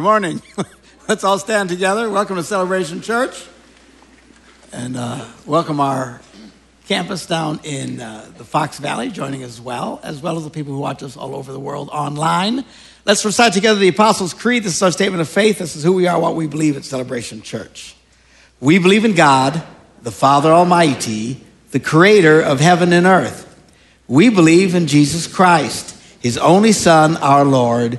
Good morning. Let's all stand together. Welcome to Celebration Church. And uh, welcome our campus down in uh, the Fox Valley joining as well, as well as the people who watch us all over the world online. Let's recite together the Apostles' Creed. This is our statement of faith. This is who we are, what we believe at Celebration Church. We believe in God, the Father Almighty, the creator of heaven and earth. We believe in Jesus Christ, his only Son, our Lord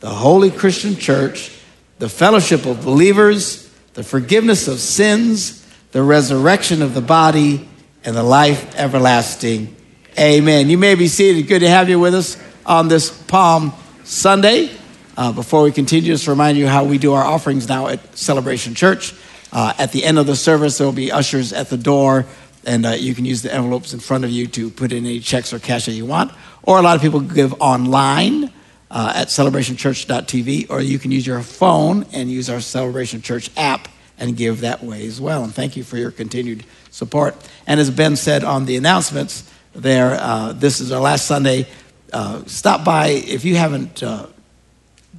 the holy Christian church, the fellowship of believers, the forgiveness of sins, the resurrection of the body, and the life everlasting. Amen. You may be seated. Good to have you with us on this Palm Sunday. Uh, before we continue, just to remind you how we do our offerings now at Celebration Church. Uh, at the end of the service, there will be ushers at the door, and uh, you can use the envelopes in front of you to put in any checks or cash that you want. Or a lot of people give online uh, at celebrationchurch.tv, or you can use your phone and use our Celebration Church app and give that way as well. And thank you for your continued support. And as Ben said on the announcements there, uh, this is our last Sunday. Uh, stop by if you haven't uh,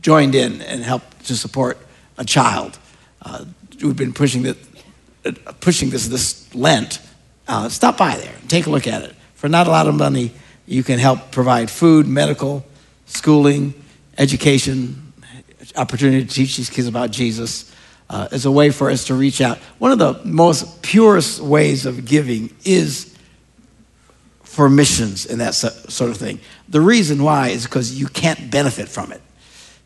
joined in and helped to support a child. Uh, we've been pushing, the, pushing this this Lent. Uh, stop by there and take a look at it. For not a lot of money, you can help provide food, medical, schooling, education, opportunity to teach these kids about Jesus uh, is a way for us to reach out. One of the most purest ways of giving is for missions and that sort of thing. The reason why is because you can't benefit from it.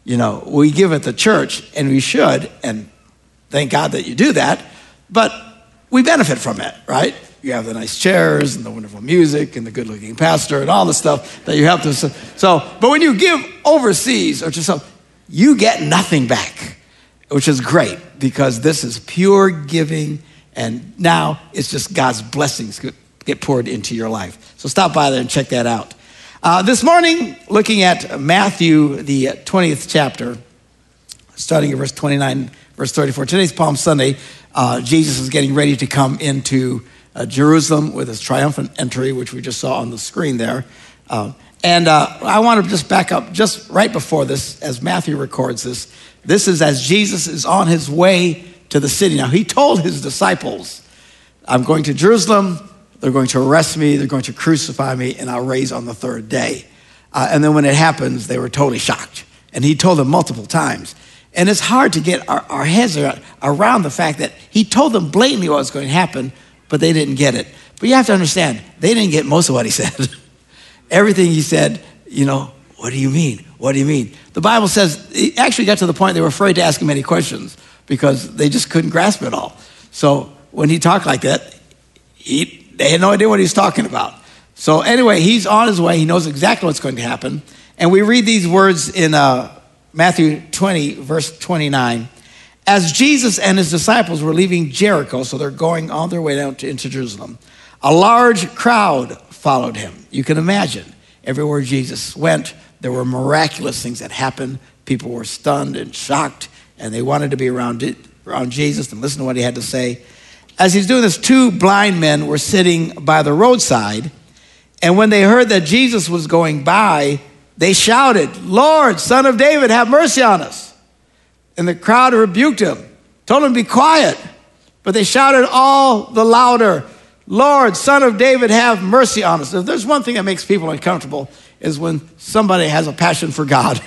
You know, we give at the church, and we should, and thank God that you do that, but we benefit from it, right? You have the nice chairs and the wonderful music and the good looking pastor and all the stuff that you have to. So, but when you give overseas or to some, you get nothing back, which is great because this is pure giving. And now it's just God's blessings get poured into your life. So stop by there and check that out. Uh, this morning, looking at Matthew, the 20th chapter, starting at verse 29, verse 34. Today's Palm Sunday. Uh, Jesus is getting ready to come into uh, Jerusalem with his triumphant entry, which we just saw on the screen there. Uh, and uh, I want to just back up just right before this, as Matthew records this. This is as Jesus is on his way to the city. Now, he told his disciples, I'm going to Jerusalem, they're going to arrest me, they're going to crucify me, and I'll raise on the third day. Uh, and then when it happens, they were totally shocked. And he told them multiple times. And it's hard to get our, our heads around the fact that he told them blatantly what was going to happen, but they didn't get it. But you have to understand, they didn't get most of what he said. Everything he said, you know, what do you mean? What do you mean? The Bible says, he actually got to the point they were afraid to ask him any questions because they just couldn't grasp it all. So when he talked like that, he, they had no idea what he was talking about. So anyway, he's on his way. He knows exactly what's going to happen. And we read these words in uh, Matthew 20, verse 29. As Jesus and his disciples were leaving Jericho, so they're going on their way down to, into Jerusalem, a large crowd followed him. You can imagine everywhere Jesus went, there were miraculous things that happened. People were stunned and shocked, and they wanted to be around, around Jesus and listen to what he had to say. As he's doing this, two blind men were sitting by the roadside, and when they heard that Jesus was going by, they shouted, Lord, son of David, have mercy on us. And the crowd rebuked him, told him to be quiet. But they shouted all the louder, Lord, son of David, have mercy on us. If there's one thing that makes people uncomfortable, is when somebody has a passion for God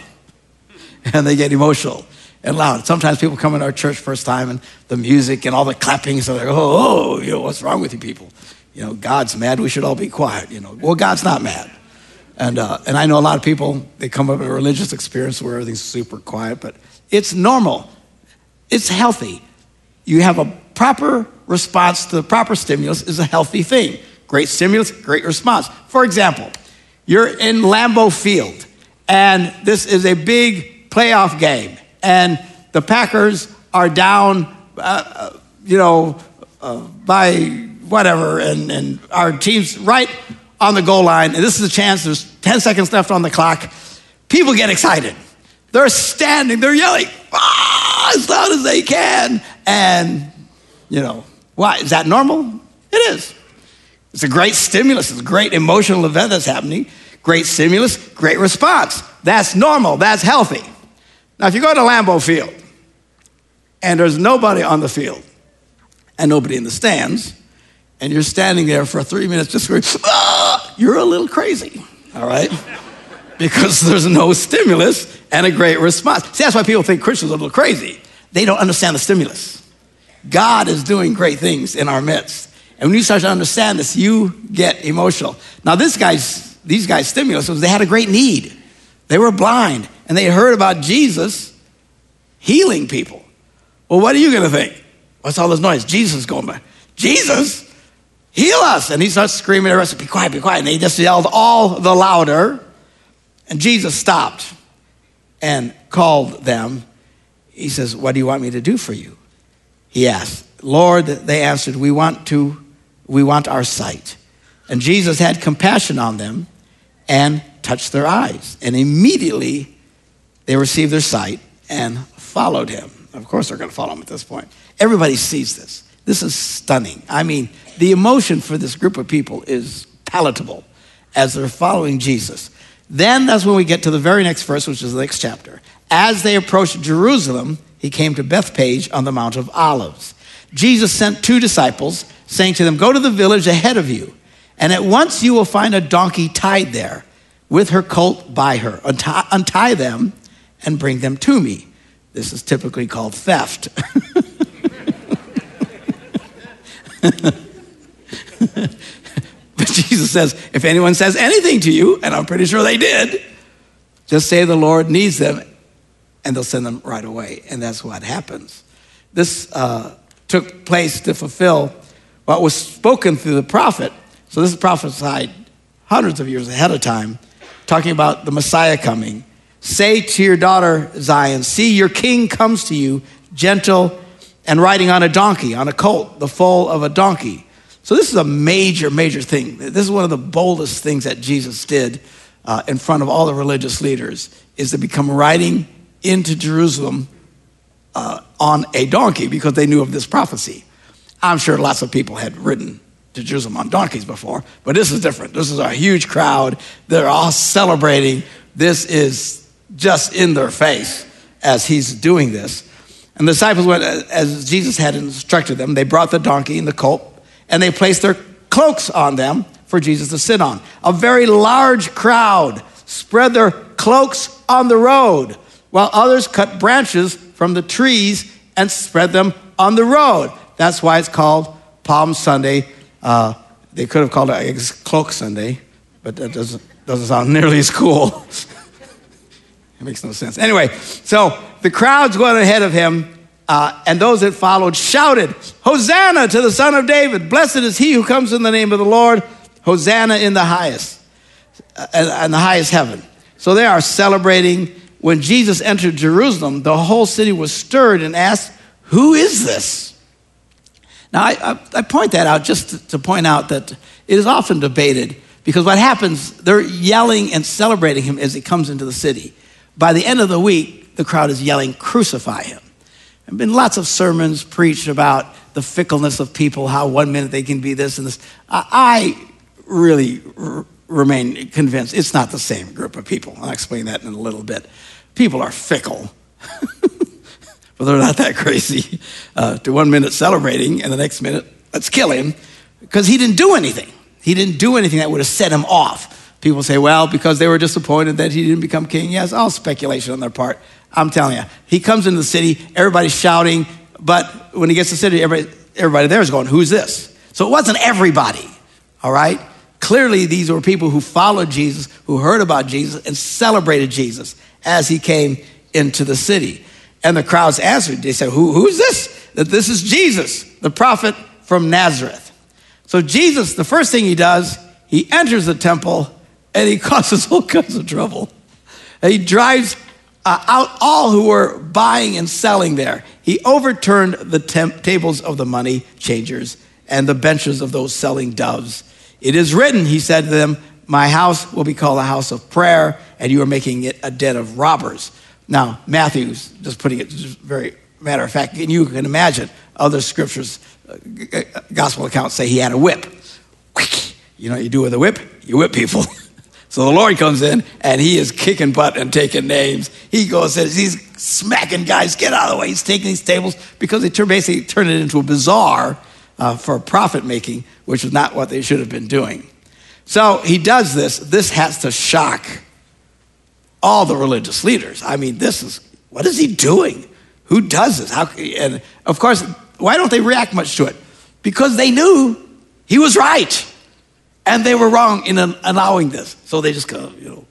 and they get emotional and loud. Sometimes people come in our church first time and the music and all the clapping, so they're, oh, oh, you know, what's wrong with you people? You know, God's mad, we should all be quiet, you know. Well, God's not mad. And, uh, and I know a lot of people, they come up with a religious experience where everything's super quiet, but it's normal. It's healthy. You have a proper response to the proper stimulus is a healthy thing. Great stimulus, great response. For example, you're in Lambeau Field and this is a big playoff game and the Packers are down, uh, uh, you know, uh, by whatever, and, and our team's right on the goal line, and this is a chance, there's 10 seconds left on the clock. People get excited. They're standing, they're yelling ah, as loud as they can. And, you know, why? Is that normal? It is. It's a great stimulus, it's a great emotional event that's happening. Great stimulus, great response. That's normal, that's healthy. Now, if you go to Lambeau Field and there's nobody on the field and nobody in the stands, and you're standing there for three minutes just going, ah, you're a little crazy, all right? Because there's no stimulus and a great response. See, that's why people think Christians are a little crazy. They don't understand the stimulus. God is doing great things in our midst. And when you start to understand this, you get emotional. Now, this guy's, these guys' stimulus was they had a great need. They were blind, and they heard about Jesus healing people. Well, what are you going to think? What's all this noise? Jesus going by. Jesus? Heal us. And he starts screaming at rest, be quiet, be quiet. And they just yelled all the louder. And Jesus stopped and called them. He says, What do you want me to do for you? He asked. Lord, they answered, We want to, we want our sight. And Jesus had compassion on them and touched their eyes. And immediately they received their sight and followed him. Of course, they're going to follow him at this point. Everybody sees this. This is stunning. I mean, the emotion for this group of people is palatable as they're following Jesus. Then that's when we get to the very next verse, which is the next chapter. As they approached Jerusalem, he came to Bethpage on the Mount of Olives. Jesus sent two disciples, saying to them, Go to the village ahead of you, and at once you will find a donkey tied there with her colt by her. Untie, untie them and bring them to me. This is typically called theft. Jesus says, if anyone says anything to you, and I'm pretty sure they did, just say the Lord needs them, and they'll send them right away. And that's what happens. This uh, took place to fulfill what was spoken through the prophet. So this is prophesied hundreds of years ahead of time, talking about the Messiah coming. Say to your daughter Zion, see, your king comes to you, gentle and riding on a donkey, on a colt, the foal of a donkey so, this is a major, major thing. This is one of the boldest things that Jesus did uh, in front of all the religious leaders is to become riding into Jerusalem uh, on a donkey because they knew of this prophecy. I'm sure lots of people had ridden to Jerusalem on donkeys before, but this is different. This is a huge crowd. They're all celebrating. This is just in their face as he's doing this. And the disciples went as Jesus had instructed them. They brought the donkey and the colt and they placed their cloaks on them for Jesus to sit on. A very large crowd spread their cloaks on the road, while others cut branches from the trees and spread them on the road. That's why it's called Palm Sunday. Uh, they could have called it Cloak Sunday, but that doesn't, doesn't sound nearly as cool. it makes no sense. Anyway, so the crowd's going ahead of him uh, and those that followed shouted, Hosanna to the Son of David. Blessed is he who comes in the name of the Lord. Hosanna in the highest, uh, in the highest heaven. So they are celebrating. When Jesus entered Jerusalem, the whole city was stirred and asked, Who is this? Now, I, I, I point that out just to, to point out that it is often debated because what happens, they're yelling and celebrating him as he comes into the city. By the end of the week, the crowd is yelling, Crucify him. There have been lots of sermons preached about the fickleness of people, how one minute they can be this and this. I really r- remain convinced it's not the same group of people. I'll explain that in a little bit. People are fickle, but they're not that crazy. Uh, to one minute celebrating, and the next minute, let's kill him because he didn't do anything. He didn't do anything that would have set him off. People say, well, because they were disappointed that he didn't become king. Yes, all speculation on their part. I'm telling you, he comes into the city, everybody's shouting, but when he gets to the city, everybody, everybody there is going, Who's this? So it wasn't everybody, all right? Clearly, these were people who followed Jesus, who heard about Jesus, and celebrated Jesus as he came into the city. And the crowds answered, They said, Who, Who's this? That this is Jesus, the prophet from Nazareth. So, Jesus, the first thing he does, he enters the temple and he causes all kinds of trouble. He drives uh, out all who were buying and selling there. He overturned the temp- tables of the money changers and the benches of those selling doves. It is written, he said to them, My house will be called a house of prayer, and you are making it a den of robbers. Now, Matthew's just putting it just very matter of fact, and you can imagine other scriptures, uh, gospel accounts say he had a whip. You know what you do with a whip? You whip people. so the Lord comes in and he is kicking butt and taking names. He goes and he's smacking guys, get out of the way. He's taking these tables because they basically turned it into a bazaar uh, for profit making, which is not what they should have been doing. So he does this. This has to shock all the religious leaders. I mean, this is what is he doing? Who does this? How, and of course, why don't they react much to it? Because they knew he was right and they were wrong in allowing this. So they just go, you know,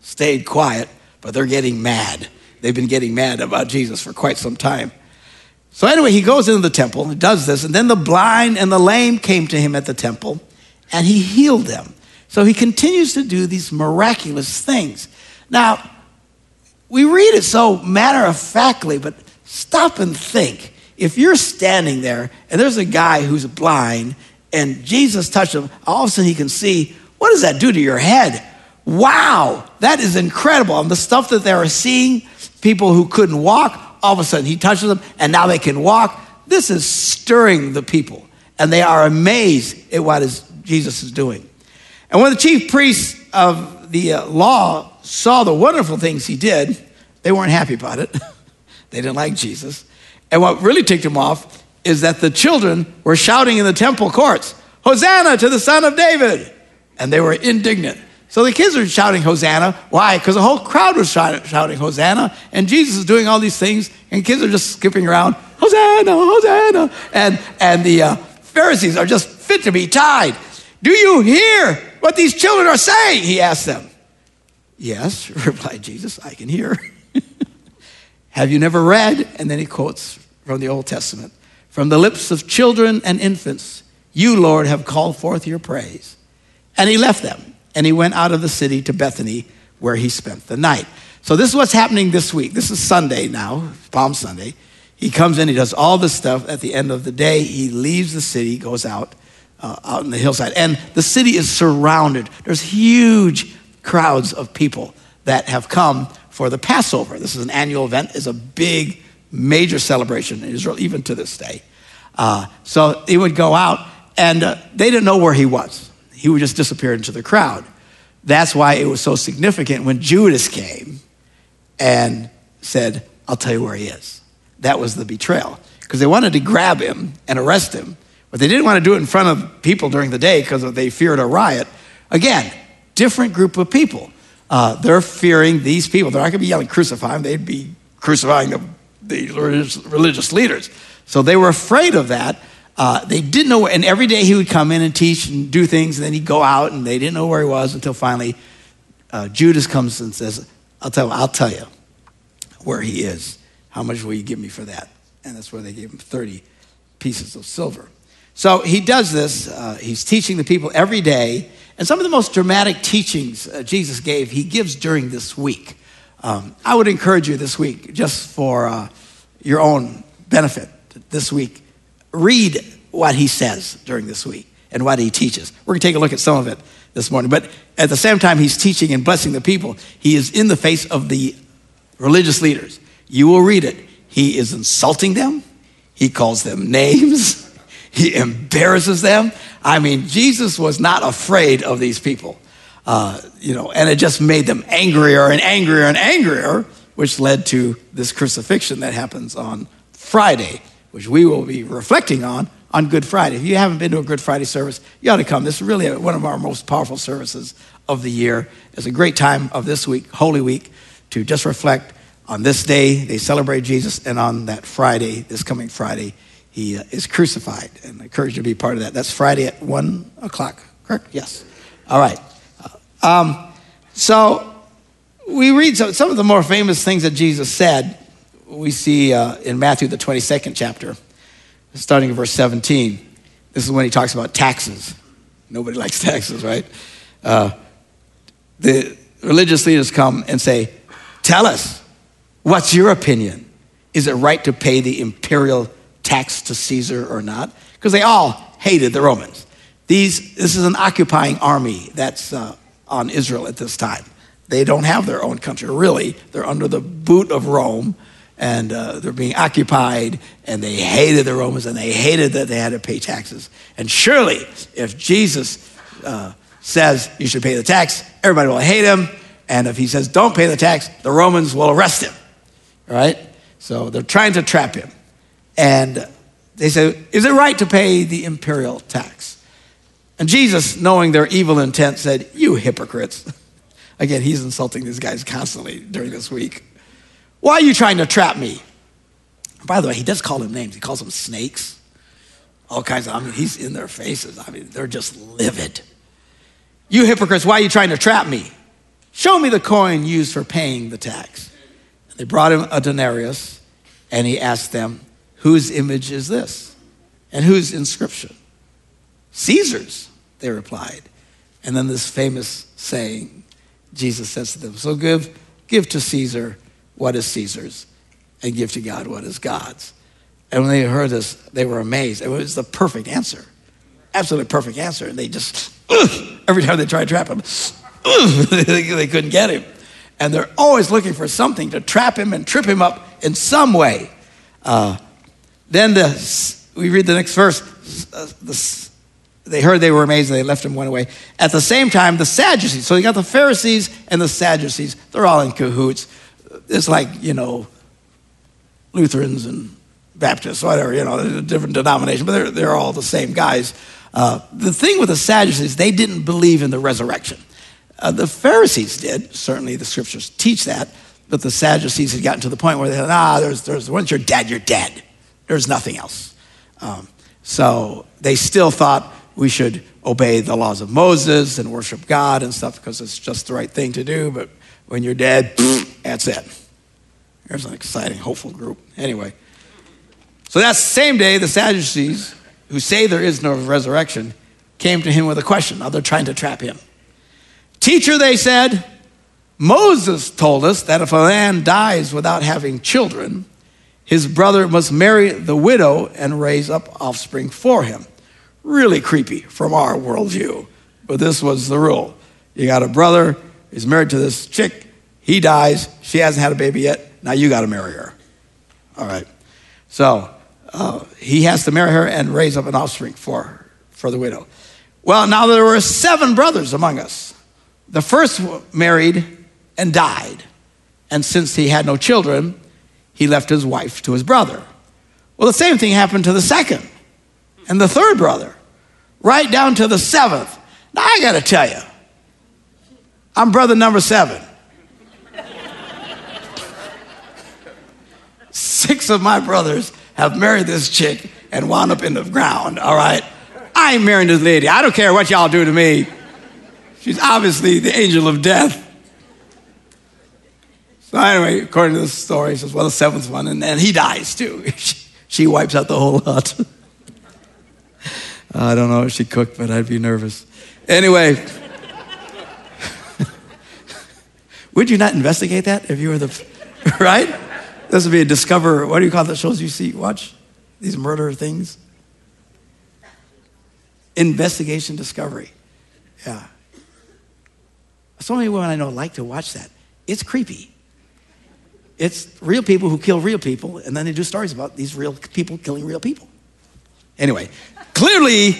stayed quiet, but they're getting mad. They've been getting mad about Jesus for quite some time. So anyway, he goes into the temple and does this, and then the blind and the lame came to him at the temple, and he healed them. So he continues to do these miraculous things. Now, we read it so matter of factly, but stop and think. If you're standing there and there's a guy who's blind and Jesus touched him, all of a sudden he can see, what does that do to your head? Wow, that is incredible. And the stuff that they were seeing, people who couldn't walk, all of a sudden he touches them and now they can walk. This is stirring the people and they are amazed at what is, Jesus is doing. And when the chief priests of the uh, law saw the wonderful things he did, they weren't happy about it. they didn't like Jesus. And what really ticked them off is that the children were shouting in the temple courts, Hosanna to the Son of David. And they were indignant. So the kids are shouting Hosanna. Why? Because the whole crowd was shouting Hosanna, and Jesus is doing all these things, and kids are just skipping around, Hosanna, Hosanna. And, and the uh, Pharisees are just fit to be tied. Do you hear what these children are saying? He asked them. Yes, replied Jesus, I can hear. Have you never read? And then he quotes from the Old Testament From the lips of children and infants, you, Lord, have called forth your praise. And he left them and he went out of the city to Bethany where he spent the night. So this is what's happening this week. This is Sunday now, Palm Sunday. He comes in, he does all this stuff. At the end of the day, he leaves the city, goes out, uh, out in the hillside. And the city is surrounded. There's huge crowds of people that have come for the Passover. This is an annual event, it's a big, major celebration in Israel, even to this day. Uh, so he would go out, and uh, they didn't know where he was. He would just disappear into the crowd. That's why it was so significant when Judas came and said, I'll tell you where he is. That was the betrayal. Because they wanted to grab him and arrest him, but they didn't want to do it in front of people during the day because they feared a riot. Again, different group of people. Uh, they're fearing these people. They're not going to be yelling, crucify them. They'd be crucifying the, the religious leaders. So they were afraid of that. Uh, they didn't know, and every day he would come in and teach and do things, and then he'd go out, and they didn't know where he was until finally uh, Judas comes and says, I'll tell, I'll tell you where he is. How much will you give me for that? And that's where they gave him 30 pieces of silver. So he does this. Uh, he's teaching the people every day. And some of the most dramatic teachings uh, Jesus gave, he gives during this week. Um, I would encourage you this week, just for uh, your own benefit, this week, read what he says during this week and what he teaches. We're going to take a look at some of it this morning. But at the same time, he's teaching and blessing the people. He is in the face of the religious leaders. You will read it. He is insulting them, he calls them names. He embarrasses them. I mean, Jesus was not afraid of these people, uh, you know, and it just made them angrier and angrier and angrier, which led to this crucifixion that happens on Friday, which we will be reflecting on on Good Friday. If you haven't been to a Good Friday service, you ought to come. This is really one of our most powerful services of the year. It's a great time of this week, Holy Week, to just reflect on this day. They celebrate Jesus, and on that Friday, this coming Friday, he uh, is crucified. And I encourage you to be part of that. That's Friday at 1 o'clock, correct? Yes. All right. Um, so we read some, some, of the more famous things that Jesus said. We see uh, in Matthew, the 22nd chapter, starting in verse 17. This is when he talks about taxes. Nobody likes taxes, right? Uh, the religious leaders come and say, Tell us, What's your opinion? Is it right to pay the imperial tax to Caesar or not? Because they all hated the Romans. These, this is an occupying army that's uh, on Israel at this time. They don't have their own country, really. They're under the boot of Rome, and uh, they're being occupied, and they hated the Romans, and they hated that they had to pay taxes. And surely, if Jesus uh, says you should pay the tax, everybody will hate him. And if he says don't pay the tax, the Romans will arrest him. Right? So they're trying to trap him. And they say, Is it right to pay the imperial tax? And Jesus, knowing their evil intent, said, You hypocrites. Again, he's insulting these guys constantly during this week. Why are you trying to trap me? By the way, he does call them names. He calls them snakes. All kinds of, I mean, he's in their faces. I mean, they're just livid. You hypocrites, why are you trying to trap me? Show me the coin used for paying the tax. They brought him a denarius, and he asked them, Whose image is this? And whose inscription? Caesar's, they replied. And then this famous saying, Jesus says to them, So give, give to Caesar what is Caesar's, and give to God what is God's. And when they heard this, they were amazed. It was the perfect answer. Absolutely perfect answer. And they just, every time they tried to trap him, they couldn't get him. And they're always looking for something to trap him and trip him up in some way. Uh, then the, we read the next verse. Uh, the, they heard they were amazed and they left him went away. At the same time, the Sadducees. So you got the Pharisees and the Sadducees. They're all in cahoots. It's like, you know, Lutherans and Baptists, whatever, you know, different denominations, but they're, they're all the same guys. Uh, the thing with the Sadducees, they didn't believe in the resurrection. Uh, the Pharisees did. Certainly the scriptures teach that. But the Sadducees had gotten to the point where they said, ah, there's, there's, once you're dead, you're dead. There's nothing else. Um, so they still thought we should obey the laws of Moses and worship God and stuff because it's just the right thing to do. But when you're dead, that's it. There's an exciting, hopeful group. Anyway, so that same day, the Sadducees, who say there is no resurrection, came to him with a question. Now they're trying to trap him. Teacher, they said, Moses told us that if a man dies without having children, his brother must marry the widow and raise up offspring for him. Really creepy from our worldview, but this was the rule. You got a brother, he's married to this chick, he dies, she hasn't had a baby yet, now you got to marry her. All right. So uh, he has to marry her and raise up an offspring for, for the widow. Well, now there were seven brothers among us. The first married and died. And since he had no children, he left his wife to his brother. Well, the same thing happened to the second and the third brother, right down to the seventh. Now, I got to tell you, I'm brother number seven. Six of my brothers have married this chick and wound up in the ground, all right? I ain't marrying this lady. I don't care what y'all do to me. She's obviously the angel of death. So anyway, according to the story, he says, well, the seventh one, and then he dies too. she wipes out the whole hut. I don't know if she cooked, but I'd be nervous. Anyway, would you not investigate that if you were the, right? This would be a discover, what do you call the shows you see, watch? These murder things? Investigation discovery. Yeah. So many women I know like to watch that. It's creepy. It's real people who kill real people, and then they do stories about these real people killing real people. Anyway, clearly,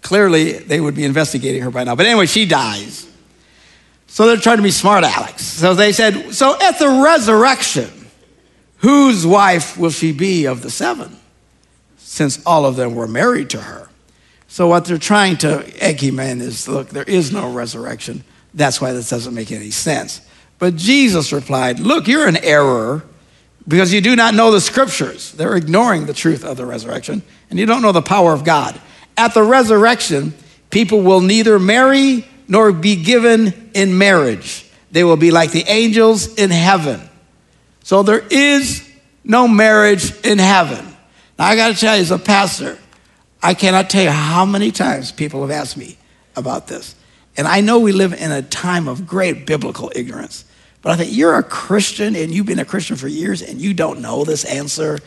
clearly they would be investigating her by now. But anyway, she dies. So they're trying to be smart Alex. So they said, So at the resurrection, whose wife will she be of the seven? Since all of them were married to her. So what they're trying to egg him in is look, there is no resurrection. That's why this doesn't make any sense. But Jesus replied, Look, you're in error because you do not know the scriptures. They're ignoring the truth of the resurrection, and you don't know the power of God. At the resurrection, people will neither marry nor be given in marriage. They will be like the angels in heaven. So there is no marriage in heaven. Now, I got to tell you, as a pastor, I cannot tell you how many times people have asked me about this. And I know we live in a time of great biblical ignorance. But I think you're a Christian and you've been a Christian for years and you don't know this answer.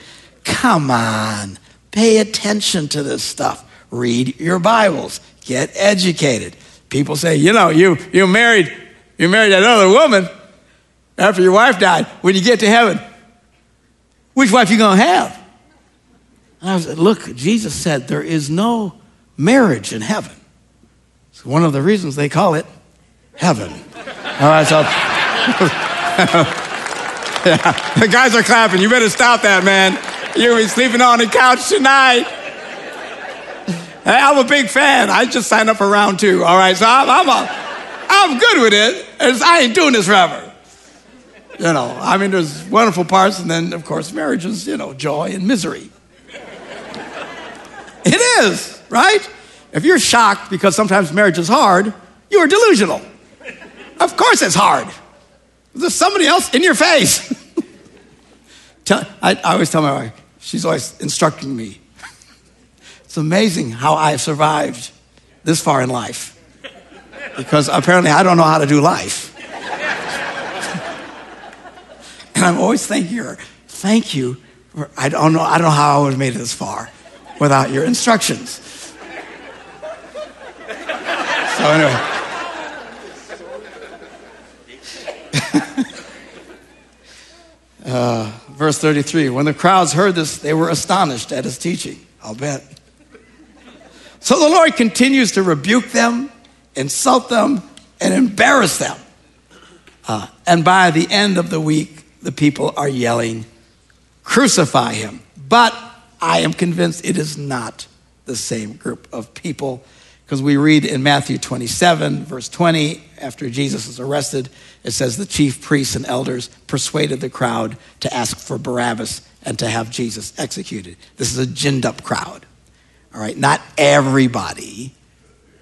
Come on, pay attention to this stuff. Read your Bibles, get educated. People say, you know, you, you married, you married another woman after your wife died. When you get to heaven, which wife you gonna have? And I was, look, Jesus said there is no marriage in heaven. It's one of the reasons they call it heaven. All right, so yeah, the guys are clapping. You better stop that, man. You'll be sleeping on the couch tonight. Hey, I'm a big fan. I just signed up for round two. All right, so I'm, I'm, a, I'm good with it. It's, I ain't doing this forever. You know, I mean, there's wonderful parts, and then, of course, marriage is, you know, joy and misery. It is, right? If you're shocked because sometimes marriage is hard, you are delusional. Of course it's hard. There's somebody else in your face. I, I always tell my wife, she's always instructing me. It's amazing how I've survived this far in life. Because apparently I don't know how to do life. and I'm always thanking her, thank you. For, I don't know, I don't know how I would have made it this far without your instructions. So anyway. Uh, verse 33 When the crowds heard this, they were astonished at his teaching. I'll bet. So the Lord continues to rebuke them, insult them, and embarrass them. Uh, and by the end of the week, the people are yelling, Crucify him. But I am convinced it is not the same group of people because we read in Matthew 27, verse 20, after Jesus is arrested, it says the chief priests and elders persuaded the crowd to ask for Barabbas and to have Jesus executed. This is a ginned up crowd. All right, not everybody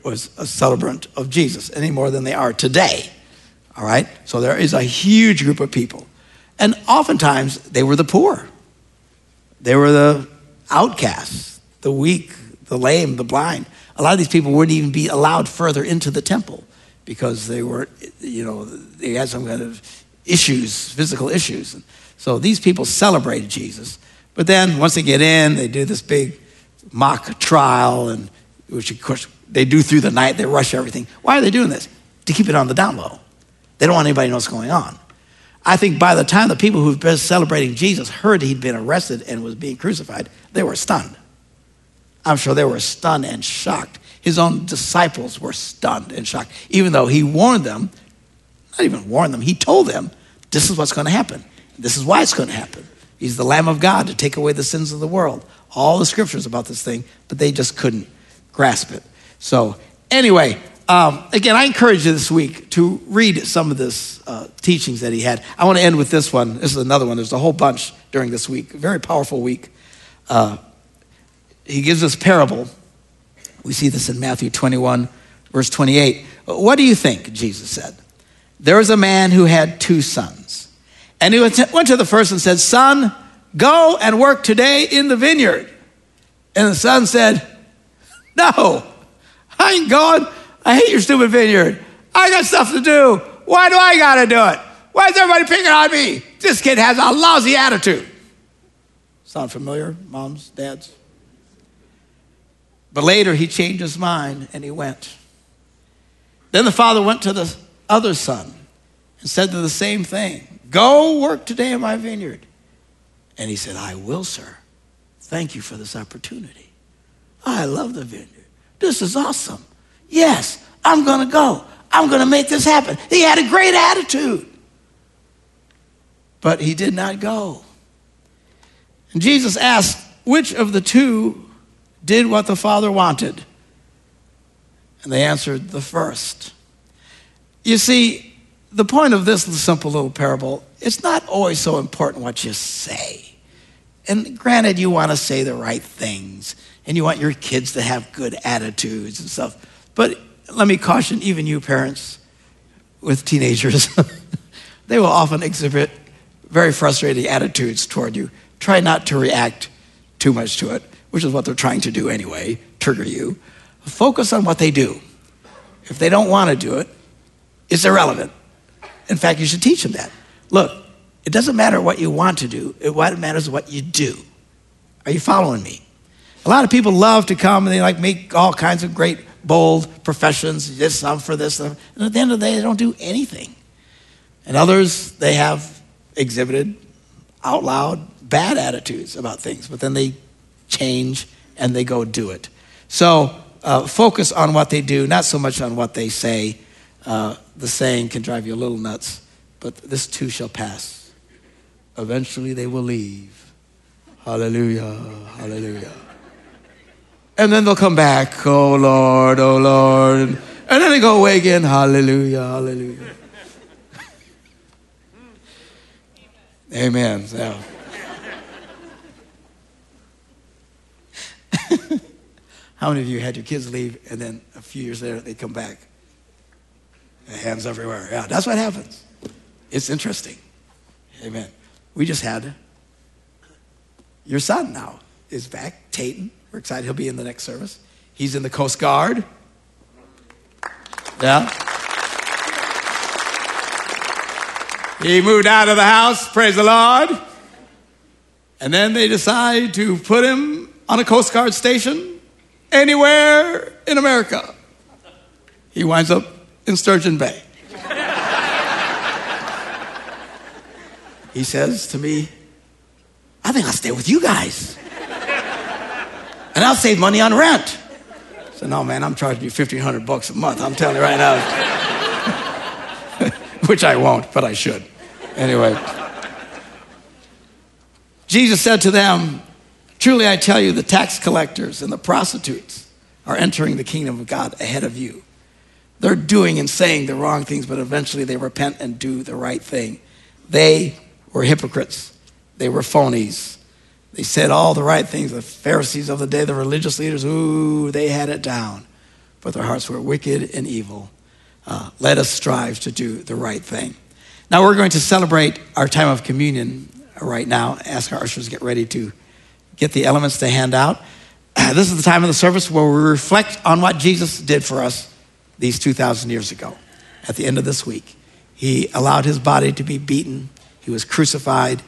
was a celebrant of Jesus any more than they are today. All right, so there is a huge group of people. And oftentimes they were the poor, they were the outcasts, the weak, the lame, the blind. A lot of these people wouldn't even be allowed further into the temple because they were, you know, they had some kind of issues, physical issues. So these people celebrated Jesus. But then once they get in, they do this big mock trial, and which of course they do through the night. They rush everything. Why are they doing this? To keep it on the down low. They don't want anybody to know what's going on. I think by the time the people who've been celebrating Jesus heard he'd been arrested and was being crucified, they were stunned. I'm sure they were stunned and shocked. His own disciples were stunned and shocked, even though he warned them, not even warned them, he told them, this is what's going to happen. This is why it's going to happen. He's the Lamb of God to take away the sins of the world. All the scriptures about this thing, but they just couldn't grasp it. So, anyway, um, again, I encourage you this week to read some of this uh, teachings that he had. I want to end with this one. This is another one. There's a whole bunch during this week. Very powerful week. Uh, he gives this parable. We see this in Matthew 21, verse 28. What do you think? Jesus said. There was a man who had two sons. And he went to the first and said, Son, go and work today in the vineyard. And the son said, No, I ain't going. I hate your stupid vineyard. I got stuff to do. Why do I got to do it? Why is everybody picking on me? This kid has a lousy attitude. Sound familiar, moms, dads? But later he changed his mind and he went. Then the father went to the other son and said to the same thing Go work today in my vineyard. And he said, I will, sir. Thank you for this opportunity. I love the vineyard. This is awesome. Yes, I'm going to go. I'm going to make this happen. He had a great attitude. But he did not go. And Jesus asked, which of the two did what the Father wanted? And they answered, the first. You see, the point of this simple little parable, it's not always so important what you say. And granted, you want to say the right things and you want your kids to have good attitudes and stuff. But let me caution even you parents with teenagers, they will often exhibit very frustrating attitudes toward you. Try not to react too much to it, which is what they're trying to do anyway, trigger you. Focus on what they do. If they don't want to do it, it's irrelevant. In fact, you should teach them that. Look, it doesn't matter what you want to do, what matters what you do. Are you following me? A lot of people love to come and they like make all kinds of great, bold professions, this, some for this, and at the end of the day, they don't do anything. And others, they have exhibited out loud bad attitudes about things, but then they change and they go do it. So uh, focus on what they do, not so much on what they say. Uh, the saying can drive you a little nuts, but this too shall pass. Eventually they will leave. Hallelujah, hallelujah. And then they'll come back, oh Lord, oh Lord. And then they go away again, hallelujah, hallelujah. Amen. So. How many of you had your kids leave and then a few years later they come back? Hands everywhere. Yeah, that's what happens. It's interesting. Amen. We just had your son now is back, Tayton. We're excited he'll be in the next service. He's in the Coast Guard. Yeah. He moved out of the house, praise the Lord. And then they decide to put him on a Coast Guard station anywhere in America. He winds up in Sturgeon Bay. he says to me, I think I'll stay with you guys. And I'll save money on rent. Said, no, man, I'm charging you 1500 bucks a month. I'm telling you right now. Which I won't, but I should. Anyway. Jesus said to them, Truly I tell you, the tax collectors and the prostitutes are entering the kingdom of God ahead of you. They're doing and saying the wrong things, but eventually they repent and do the right thing. They were hypocrites, they were phonies. They said all the right things. The Pharisees of the day, the religious leaders, ooh, they had it down. But their hearts were wicked and evil. Uh, let us strive to do the right thing. Now we're going to celebrate our time of communion right now. Ask our ushers to get ready to get the elements to hand out. This is the time of the service where we reflect on what Jesus did for us these 2,000 years ago. At the end of this week, he allowed his body to be beaten, he was crucified,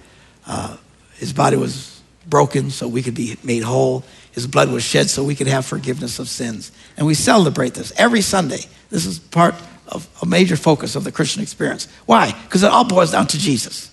uh, his body was broken so we could be made whole. His blood was shed so we could have forgiveness of sins. And we celebrate this every Sunday. This is part of a major focus of the Christian experience. Why? Because it all boils down to Jesus.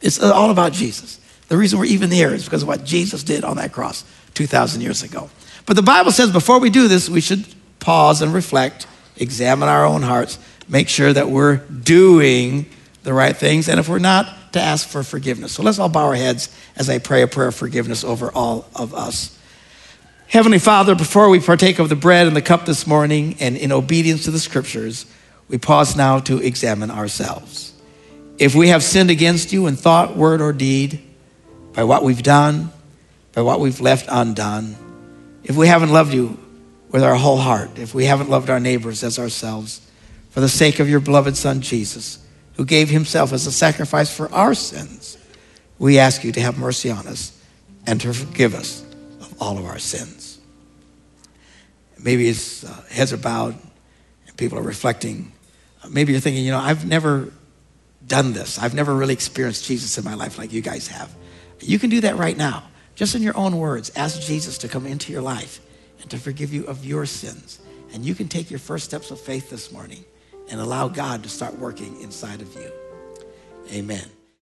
It's all about Jesus. The reason we're even here is because of what Jesus did on that cross 2,000 years ago. But the Bible says before we do this, we should pause and reflect, examine our own hearts, make sure that we're doing the right things, and if we're not, to ask for forgiveness. So let's all bow our heads as I pray a prayer of forgiveness over all of us. Heavenly Father, before we partake of the bread and the cup this morning, and in obedience to the scriptures, we pause now to examine ourselves. If we have sinned against you in thought, word, or deed, by what we've done, by what we've left undone, if we haven't loved you with our whole heart, if we haven't loved our neighbors as ourselves, for the sake of your beloved Son Jesus, who gave himself as a sacrifice for our sins, we ask you to have mercy on us and to forgive us of all of our sins. Maybe his uh, heads are bowed and people are reflecting. Maybe you're thinking, you know, I've never done this. I've never really experienced Jesus in my life like you guys have. You can do that right now. Just in your own words, ask Jesus to come into your life and to forgive you of your sins. And you can take your first steps of faith this morning and allow God to start working inside of you. Amen.